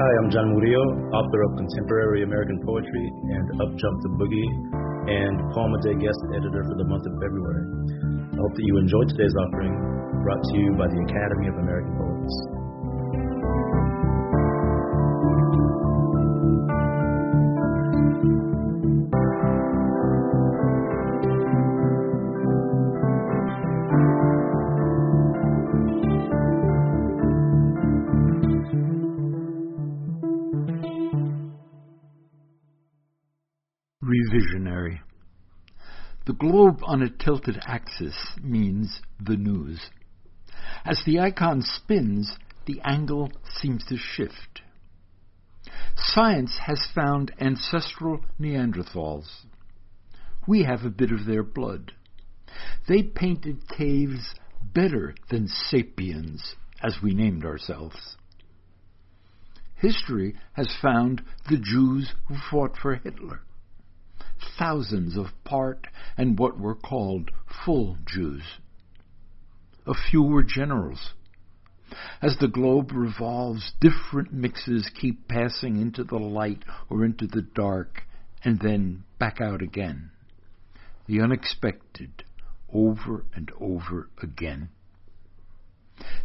Hi, I'm John Murillo, author of contemporary American poetry and Up Jump the Boogie, and Poem a Day guest editor for the month of February. I hope that you enjoyed today's offering, brought to you by the Academy of American Poets. Revisionary. The globe on a tilted axis means the news. As the icon spins, the angle seems to shift. Science has found ancestral Neanderthals. We have a bit of their blood. They painted caves better than sapiens, as we named ourselves. History has found the Jews who fought for Hitler thousands of part and what were called full Jews. A few were generals. As the globe revolves, different mixes keep passing into the light or into the dark and then back out again. The unexpected, over and over again.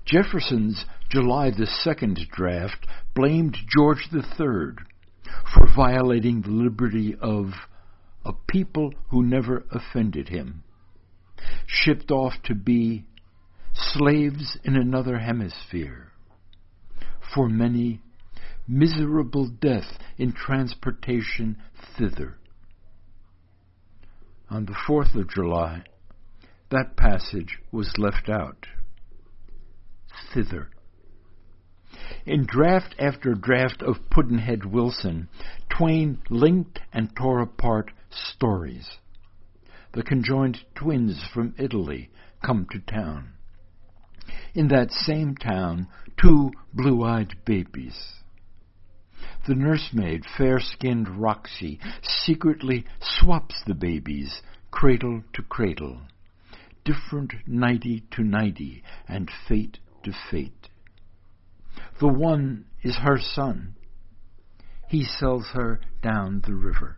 Jefferson's July the 2nd draft blamed George III for violating the liberty of a people who never offended him, shipped off to be slaves in another hemisphere. For many, miserable death in transportation thither. On the 4th of July, that passage was left out. Thither. In draft after draft of Pudd'nhead Wilson, Twain linked and tore apart stories. The conjoined twins from Italy come to town. In that same town, two blue eyed babies. The nursemaid, fair skinned Roxy, secretly swaps the babies, cradle to cradle, different nighty to nighty, and fate to fate. The one is her son. He sells her down the river.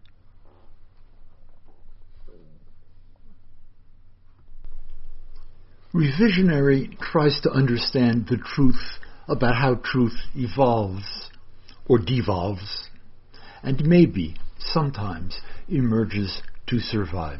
Revisionary tries to understand the truth about how truth evolves or devolves, and maybe sometimes emerges to survive.